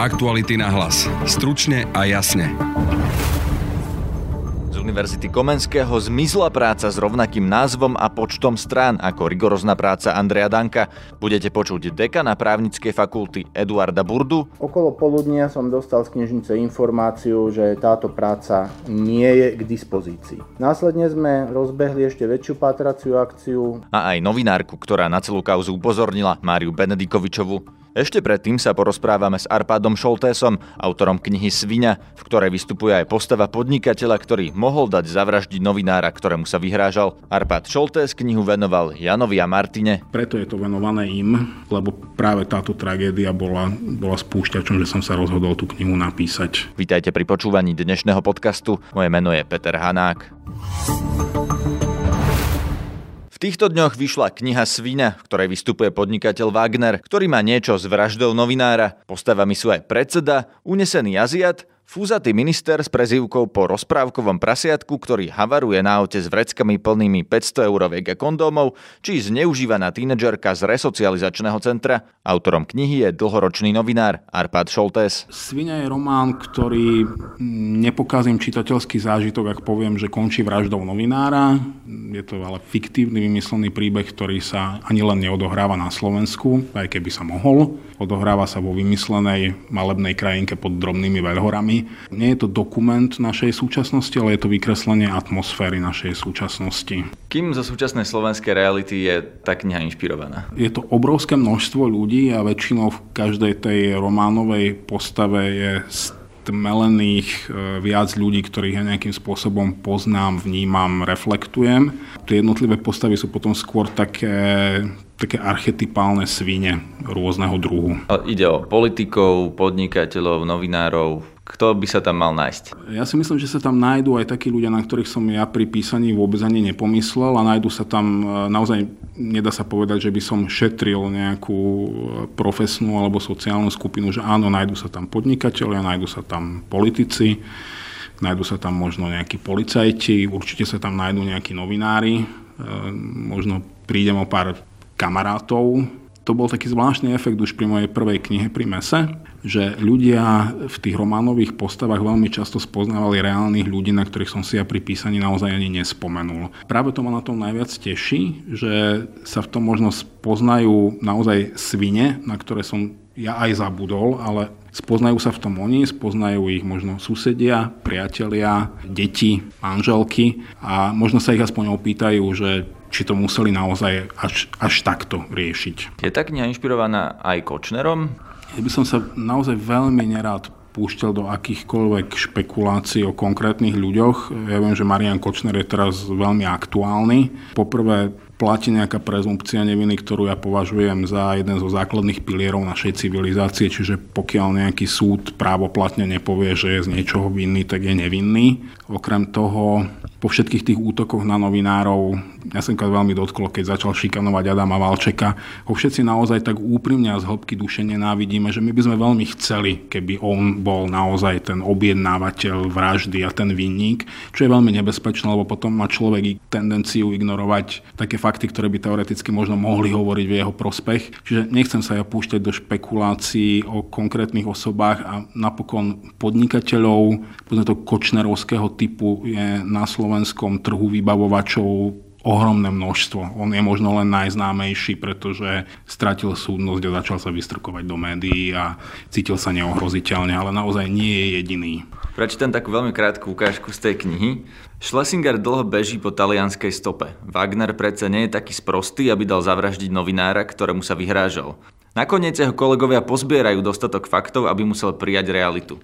Aktuality na hlas. Stručne a jasne. Univerzity Komenského zmizla práca s rovnakým názvom a počtom strán ako rigorozná práca Andreja Danka. Budete počuť dekana právnickej fakulty Eduarda Burdu. Okolo poludnia som dostal z knižnice informáciu, že táto práca nie je k dispozícii. Následne sme rozbehli ešte väčšiu pátraciu akciu. A aj novinárku, ktorá na celú kauzu upozornila, Máriu Benedikovičovu. Ešte predtým sa porozprávame s Arpádom Šoltésom, autorom knihy Svinia, v ktorej vystupuje aj postava podnikateľa, ktorý mohol dať zavraždiť novinára, ktorému sa vyhrážal. Arpád Šoltés knihu venoval Janovi a Martine. Preto je to venované im, lebo práve táto tragédia bola, bola spúšťačom, že som sa rozhodol tú knihu napísať. Vítajte pri počúvaní dnešného podcastu. Moje meno je Peter Hanák týchto dňoch vyšla kniha Svina, v ktorej vystupuje podnikateľ Wagner, ktorý má niečo s vraždou novinára. Postavami sú aj predseda, unesený Aziat, Fúzatý minister s prezývkou po rozprávkovom prasiatku, ktorý havaruje na aute s vreckami plnými 500 euroviek a kondómov, či zneužívaná tínedžerka z resocializačného centra. Autorom knihy je dlhoročný novinár Arpad Šoltés. Svinia je román, ktorý nepokazím čitateľský zážitok, ak poviem, že končí vraždou novinára. Je to ale fiktívny vymyslený príbeh, ktorý sa ani len neodohráva na Slovensku, aj keby sa mohol. Odohráva sa vo vymyslenej malebnej krajinke pod drobnými veľhorami nie je to dokument našej súčasnosti, ale je to vykreslenie atmosféry našej súčasnosti. Kým zo súčasnej slovenskej reality je tá kniha inšpirovaná? Je to obrovské množstvo ľudí a väčšinou v každej tej románovej postave je stmelených e, viac ľudí, ktorých ja nejakým spôsobom poznám, vnímam, reflektujem. Tie jednotlivé postavy sú potom skôr také také archetypálne svine rôzneho druhu. Ide o politikov, podnikateľov, novinárov, kto by sa tam mal nájsť? Ja si myslím, že sa tam nájdú aj takí ľudia, na ktorých som ja pri písaní vôbec ani nepomyslel a nájdu sa tam, e, naozaj nedá sa povedať, že by som šetril nejakú e, profesnú alebo sociálnu skupinu, že áno, nájdu sa tam podnikateľia, nájdu sa tam politici, nájdu sa tam možno nejakí policajti, určite sa tam nájdú nejakí novinári, e, možno prídem o pár kamarátov. To bol taký zvláštny efekt už pri mojej prvej knihe pri Mese, že ľudia v tých románových postavách veľmi často spoznávali reálnych ľudí, na ktorých som si ja pri písaní naozaj ani nespomenul. Práve to ma na tom najviac teší, že sa v tom možno spoznajú naozaj svine, na ktoré som ja aj zabudol, ale spoznajú sa v tom oni, spoznajú ich možno susedia, priatelia, deti, manželky a možno sa ich aspoň opýtajú, že či to museli naozaj až, až takto riešiť. Je tá kniha inšpirovaná aj Kočnerom? Ja by som sa naozaj veľmi nerád púšťal do akýchkoľvek špekulácií o konkrétnych ľuďoch. Ja viem, že Marian Kočner je teraz veľmi aktuálny. Poprvé platí nejaká prezumpcia neviny, ktorú ja považujem za jeden zo základných pilierov našej civilizácie, čiže pokiaľ nejaký súd právoplatne nepovie, že je z niečoho vinný, tak je nevinný. Okrem toho, po všetkých tých útokoch na novinárov, ja som veľmi dotklo, keď začal šikanovať Adama Valčeka, ho všetci naozaj tak úprimne a z hĺbky duše nenávidíme, že my by sme veľmi chceli, keby on bol naozaj ten objednávateľ vraždy a ten vinník, čo je veľmi nebezpečné, lebo potom má človek tendenciu ignorovať také fakty, ktoré by teoreticky možno mohli hovoriť v jeho prospech. Čiže nechcem sa ja púšťať do špekulácií o konkrétnych osobách a napokon podnikateľov, povedzme to kočnerovského typu je na slovenskom trhu vybavovačov ohromné množstvo. On je možno len najznámejší, pretože stratil súdnosť a začal sa vystrkovať do médií a cítil sa neohroziteľne, ale naozaj nie je jediný. Prečítam takú veľmi krátku ukážku z tej knihy. Schlesinger dlho beží po talianskej stope. Wagner predsa nie je taký sprostý, aby dal zavraždiť novinára, ktorému sa vyhrážal. Nakoniec jeho kolegovia pozbierajú dostatok faktov, aby musel prijať realitu.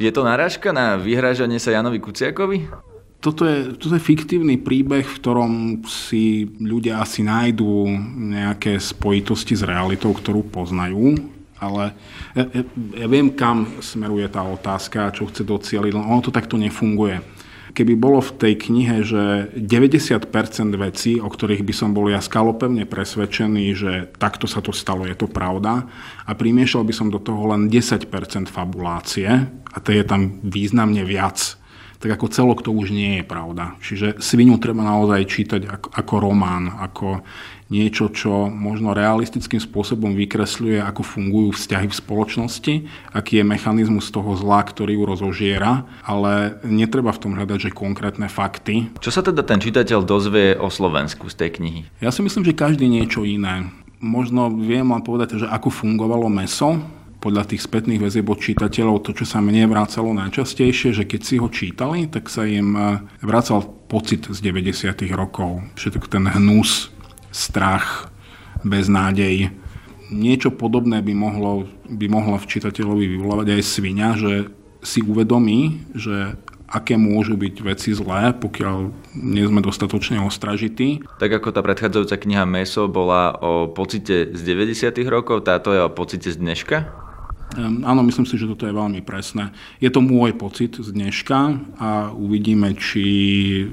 Je to narážka na vyhrážanie sa Janovi Kuciakovi? Toto je, toto je fiktívny príbeh, v ktorom si ľudia asi nájdú nejaké spojitosti s realitou, ktorú poznajú, ale ja, ja, ja viem, kam smeruje tá otázka, čo chce docieliť, ono to takto nefunguje. Keby bolo v tej knihe, že 90% vecí, o ktorých by som bol ja skalopevne presvedčený, že takto sa to stalo, je to pravda, a primiešal by som do toho len 10% fabulácie, a to je tam významne viac tak ako celok to už nie je pravda. Čiže svinu treba naozaj čítať ako, ako román, ako niečo, čo možno realistickým spôsobom vykresľuje, ako fungujú vzťahy v spoločnosti, aký je mechanizmus toho zla, ktorý ju rozožiera, ale netreba v tom hľadať, že konkrétne fakty. Čo sa teda ten čitateľ dozvie o Slovensku z tej knihy? Ja si myslím, že každý niečo iné. Možno viem len povedať, že ako fungovalo meso, podľa tých spätných väzieb od čitateľov to, čo sa mne vrácalo najčastejšie, že keď si ho čítali, tak sa im eh, vracal pocit z 90. rokov. Všetko ten hnus, strach, beznádej. Niečo podobné by mohlo, by mohlo v čitateľovi vyvolávať aj svinia, že si uvedomí, že aké môžu byť veci zlé, pokiaľ nie sme dostatočne ostražití. Tak ako tá predchádzajúca kniha Meso bola o pocite z 90. rokov, táto je o pocite z dneška? Áno, myslím si, že toto je veľmi presné. Je to môj pocit z dneška a uvidíme, či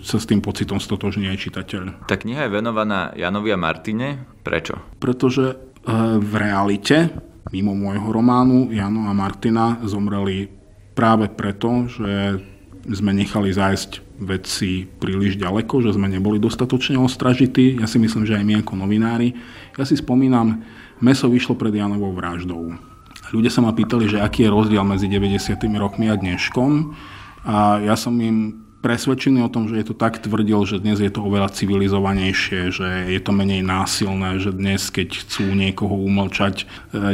sa s tým pocitom stotožní aj čitateľ. Tá kniha je venovaná Janovi a Martine. Prečo? Pretože e, v realite, mimo môjho románu, Jano a Martina zomreli práve preto, že sme nechali zájsť veci príliš ďaleko, že sme neboli dostatočne ostražití. Ja si myslím, že aj my ako novinári. Ja si spomínam, meso vyšlo pred Janovou vraždou. Ľudia sa ma pýtali, že aký je rozdiel medzi 90. rokmi a dneškom. A ja som im presvedčený o tom, že je to tak tvrdil, že dnes je to oveľa civilizovanejšie, že je to menej násilné, že dnes, keď chcú niekoho umlčať, e,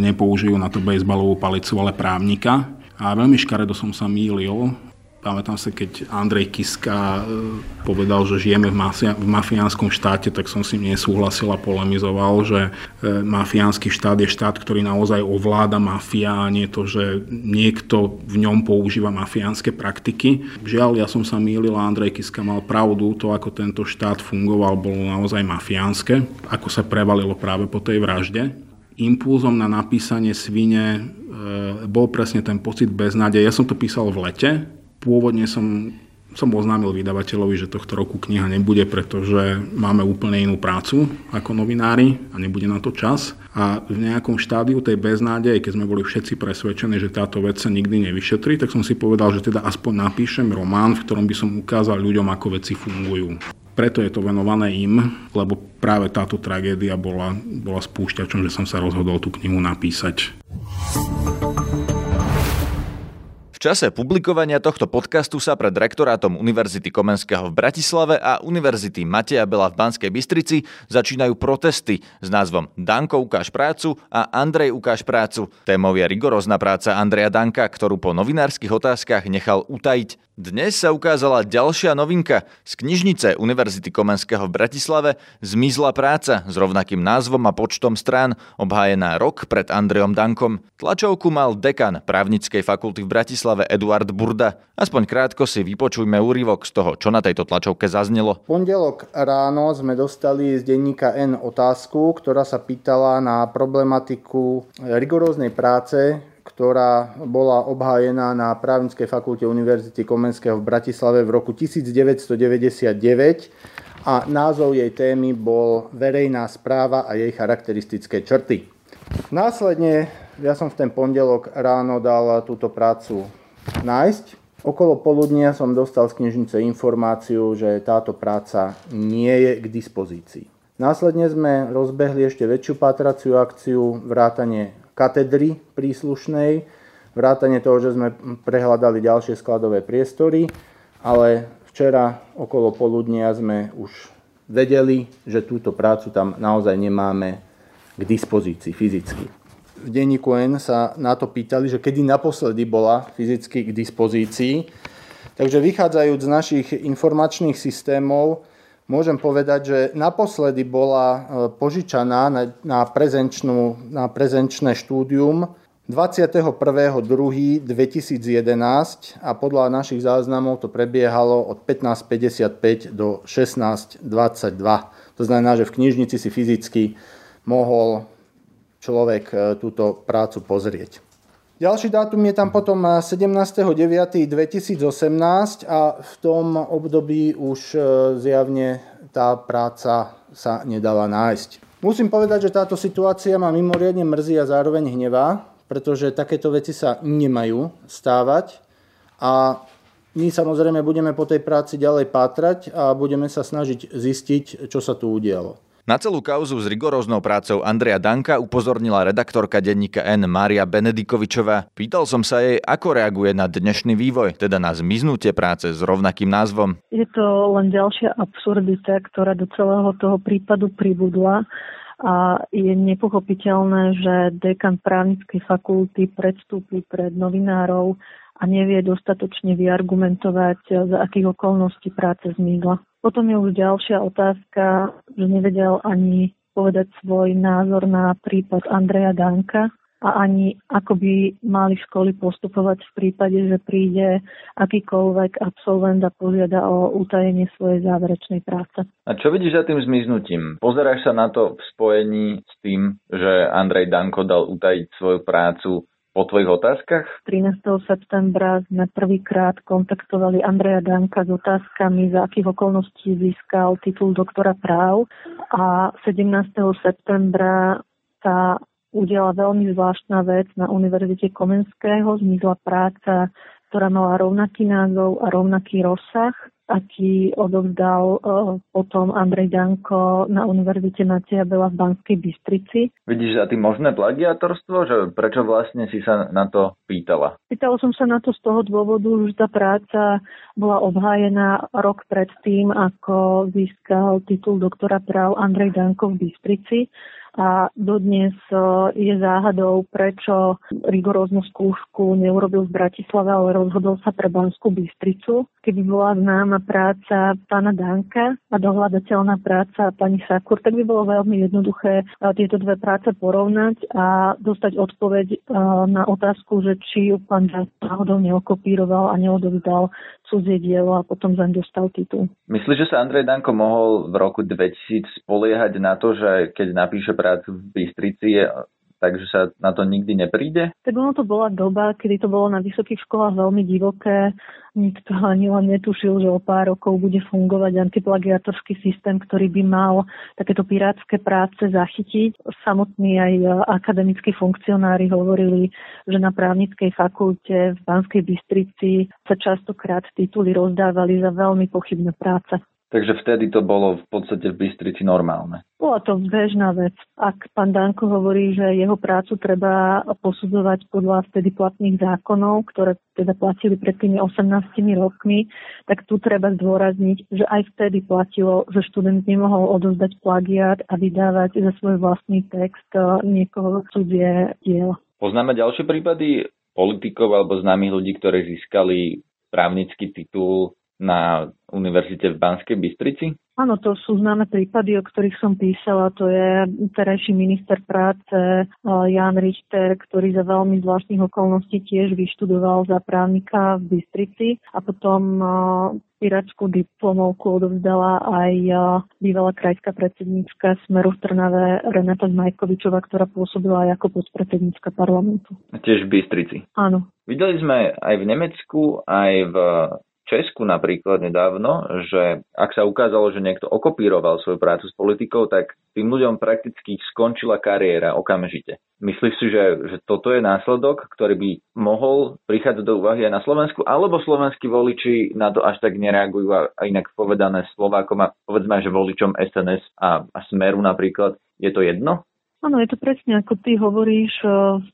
nepoužijú na to bejsbalovú palicu, ale právnika. A veľmi škaredo som sa mýlil Pamätám sa, keď Andrej Kiska e, povedal, že žijeme v, mafia- v mafiánskom štáte, tak som s ním nesúhlasil a polemizoval, že e, mafiánsky štát je štát, ktorý naozaj ovláda mafia a nie to, že niekto v ňom používa mafiánske praktiky. Žiaľ, ja som sa mýlil a Andrej Kiska mal pravdu, to ako tento štát fungoval, bolo naozaj mafiánske, ako sa prevalilo práve po tej vražde impulzom na napísanie svine e, bol presne ten pocit beznádeje. Ja som to písal v lete, Pôvodne som, som oznámil vydavateľovi, že tohto roku kniha nebude, pretože máme úplne inú prácu ako novinári a nebude na to čas. A v nejakom štádiu tej beznádeje, keď sme boli všetci presvedčení, že táto vec sa nikdy nevyšetrí, tak som si povedal, že teda aspoň napíšem román, v ktorom by som ukázal ľuďom, ako veci fungujú. Preto je to venované im, lebo práve táto tragédia bola, bola spúšťačom, že som sa rozhodol tú knihu napísať čase publikovania tohto podcastu sa pred rektorátom Univerzity Komenského v Bratislave a Univerzity Mateja Bela v Banskej Bystrici začínajú protesty s názvom Danko ukáž prácu a Andrej ukáž prácu. Témou je rigorózna práca Andreja Danka, ktorú po novinárskych otázkach nechal utajiť. Dnes sa ukázala ďalšia novinka. Z knižnice Univerzity Komenského v Bratislave zmizla práca s rovnakým názvom a počtom strán, obhájená rok pred Andrejom Dankom. Tlačovku mal dekan právnickej fakulty v Bratislave Eduard Burda. Aspoň krátko si vypočujme úryvok z toho, čo na tejto tlačovke zaznelo. pondelok ráno sme dostali z denníka N otázku, ktorá sa pýtala na problematiku rigoróznej práce ktorá bola obhájená na právnickej fakulte Univerzity Komenského v Bratislave v roku 1999 a názov jej témy bol Verejná správa a jej charakteristické črty. Následne ja som v ten pondelok ráno dal túto prácu nájsť. Okolo poludnia som dostal z knižnice informáciu, že táto práca nie je k dispozícii. Následne sme rozbehli ešte väčšiu patraciu akciu vrátanie katedry príslušnej, vrátane toho, že sme prehľadali ďalšie skladové priestory, ale včera okolo poludnia sme už vedeli, že túto prácu tam naozaj nemáme k dispozícii fyzicky. V denníku N sa na to pýtali, že kedy naposledy bola fyzicky k dispozícii. Takže vychádzajúc z našich informačných systémov, môžem povedať, že naposledy bola e, požičaná na, na, prezenčné štúdium 21.2.2011 a podľa našich záznamov to prebiehalo od 15.55 do 16.22. To znamená, že v knižnici si fyzicky mohol človek e, túto prácu pozrieť. Ďalší dátum je tam potom 17.9.2018 a v tom období už e, zjavne tá práca sa nedala nájsť. Musím povedať, že táto situácia ma mimoriadne mrzí a zároveň hnevá, pretože takéto veci sa nemajú stávať a My samozrejme budeme po tej práci ďalej pátrať a budeme sa snažiť zistiť, čo sa tu udialo. Na celú kauzu s rigoróznou prácou Andreja Danka upozornila redaktorka denníka N. Mária Benedikovičová. Pýtal som sa jej, ako reaguje na dnešný vývoj, teda na zmiznutie práce s rovnakým názvom. Je to len ďalšia absurdita, ktorá do celého toho prípadu pribudla a je nepochopiteľné, že dekan právnickej fakulty predstúpi pred novinárov a nevie dostatočne vyargumentovať, za akých okolností práce zmizla. Potom je už ďalšia otázka, že nevedel ani povedať svoj názor na prípad Andreja Danka a ani ako by mali školy postupovať v prípade, že príde akýkoľvek absolvent a požiada o utajenie svojej záverečnej práce. A čo vidíš za tým zmiznutím? Pozeráš sa na to v spojení s tým, že Andrej Danko dal utajiť svoju prácu po tvojich otázkach? 13. septembra sme prvýkrát kontaktovali Andreja Danka s otázkami, za akých okolností získal titul doktora práv a 17. septembra sa udiala veľmi zvláštna vec na Univerzite Komenského. Zmizla práca, ktorá mala rovnaký názov a rovnaký rozsah aký odovzdal uh, potom Andrej Danko na Univerzite Matia Bela v Banskej Bystrici. Vidíš za tým možné plagiatorstvo, že prečo vlastne si sa na to pýtala? Pýtala som sa na to z toho dôvodu, že tá práca bola obhájená rok predtým, ako získal titul doktora práv Andrej Danko v Bystrici a dodnes e, je záhadou, prečo rigoróznu skúšku neurobil v Bratislave, ale rozhodol sa pre Banskú Bystricu. Keby bola známa práca pána Danka a dohľadateľná práca pani Sakur, tak by bolo veľmi jednoduché e, tieto dve práce porovnať a dostať odpoveď e, na otázku, že či ju pán Dank náhodou neokopíroval a neodovzdal cudzie dielo a potom zaň dostal titul. Myslíš, že sa Andrej Danko mohol v roku 2000 spoliehať na to, že keď napíše prácu v Bystrici, takže sa na to nikdy nepríde? Tak ono to bola doba, kedy to bolo na vysokých školách veľmi divoké. Nikto ani len netušil, že o pár rokov bude fungovať antiplagiatorský systém, ktorý by mal takéto pirátske práce zachytiť. Samotní aj akademickí funkcionári hovorili, že na právnickej fakulte v Banskej Bystrici sa častokrát tituly rozdávali za veľmi pochybné práce. Takže vtedy to bolo v podstate v Bystrici normálne. Bola to bežná vec. Ak pán Danko hovorí, že jeho prácu treba posudzovať podľa vtedy platných zákonov, ktoré teda platili pred tými 18 rokmi, tak tu treba zdôrazniť, že aj vtedy platilo, že študent nemohol odozdať plagiát a vydávať za svoj vlastný text eh, niekoho cudzie dielo. Poznáme ďalšie prípady politikov alebo známych ľudí, ktorí získali právnický titul na univerzite v Banskej Bystrici? Áno, to sú známe prípady, o ktorých som písala. To je terajší minister práce eh, Jan Richter, ktorý za veľmi zvláštnych okolností tiež vyštudoval za právnika v Bystrici a potom eh, pirátskú diplomovku odovzdala aj eh, bývalá krajská predsedníčka Smeru v Trnave Renata Zmajkovičová, ktorá pôsobila aj ako podpredsedníčka parlamentu. Tiež v Bystrici. Áno. Videli sme aj v Nemecku, aj v Česku napríklad nedávno, že ak sa ukázalo, že niekto okopíroval svoju prácu s politikou, tak tým ľuďom prakticky skončila kariéra okamžite. Myslíš si, že, že toto je následok, ktorý by mohol prichádzať do úvahy aj na Slovensku, alebo slovenskí voliči na to až tak nereagujú a, inak povedané Slovákom a povedzme, že voličom SNS a, a Smeru napríklad, je to jedno? Áno, je to presne ako ty hovoríš,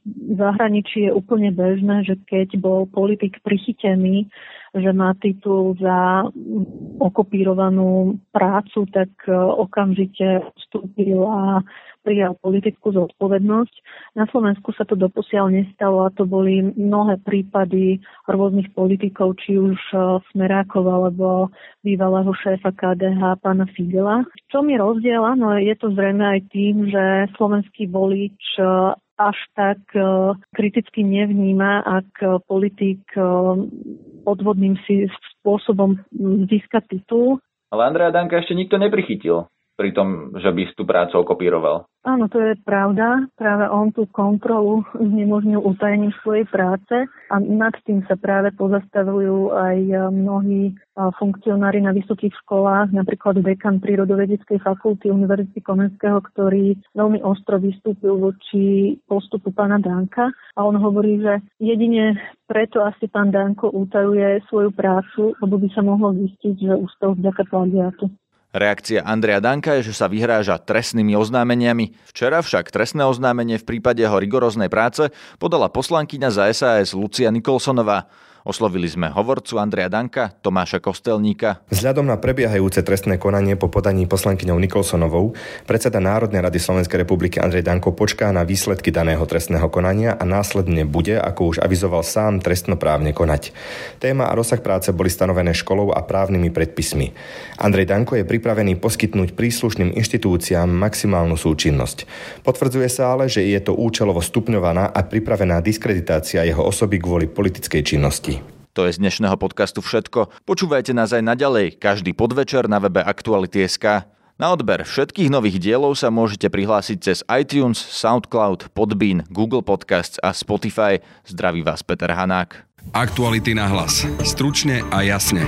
v zahraničí je úplne bežné, že keď bol politik prichytený že má titul za okopírovanú prácu, tak e, okamžite vstúpil a prijal politickú zodpovednosť. Na Slovensku sa to doposiaľ nestalo a to boli mnohé prípady rôznych politikov, či už e, Smerákov alebo bývalého šéfa KDH pána Fidela. V čom je rozdiel? Áno, je to zrejme aj tým, že slovenský volič e, až tak kriticky nevníma, ak politik podvodným si spôsobom získať titul. Ale Andreja Danka ešte nikto neprichytil. Pri tom, že by tú prácu okopíroval. Áno, to je pravda. Práve on tú kontrolu znemožnil utajením svojej práce a nad tým sa práve pozastavujú aj mnohí funkcionári na vysokých školách, napríklad dekan prírodovedeckej fakulty Univerzity Komenského, ktorý veľmi ostro vystúpil voči postupu pána Danka a on hovorí, že jedine preto asi pán Danko utajuje svoju prácu, lebo by sa mohlo zistiť, že ústav vďaka plagiátu. Reakcia Andreja Danka je, že sa vyhráža trestnými oznámeniami. Včera však trestné oznámenie v prípade jeho rigoróznej práce podala poslankyňa za SAS Lucia Nikolsonová. Oslovili sme hovorcu Andreja Danka, Tomáša Kostelníka. Vzhľadom na prebiehajúce trestné konanie po podaní poslankyňou Nikolsonovou, predseda Národnej rady Slovenskej republiky Andrej Danko počká na výsledky daného trestného konania a následne bude, ako už avizoval sám, trestnoprávne konať. Téma a rozsah práce boli stanovené školou a právnymi predpismi. Andrej Danko je pripravený poskytnúť príslušným inštitúciám maximálnu súčinnosť. Potvrdzuje sa ale, že je to účelovo stupňovaná a pripravená diskreditácia jeho osoby kvôli politickej činnosti. To je z dnešného podcastu všetko. Počúvajte nás aj naďalej, každý podvečer na webe Aktuality.sk. Na odber všetkých nových dielov sa môžete prihlásiť cez iTunes, SoundCloud, Podbean, Google Podcasts a Spotify. Zdraví vás Peter Hanák. Aktuality na hlas. Stručne a jasne.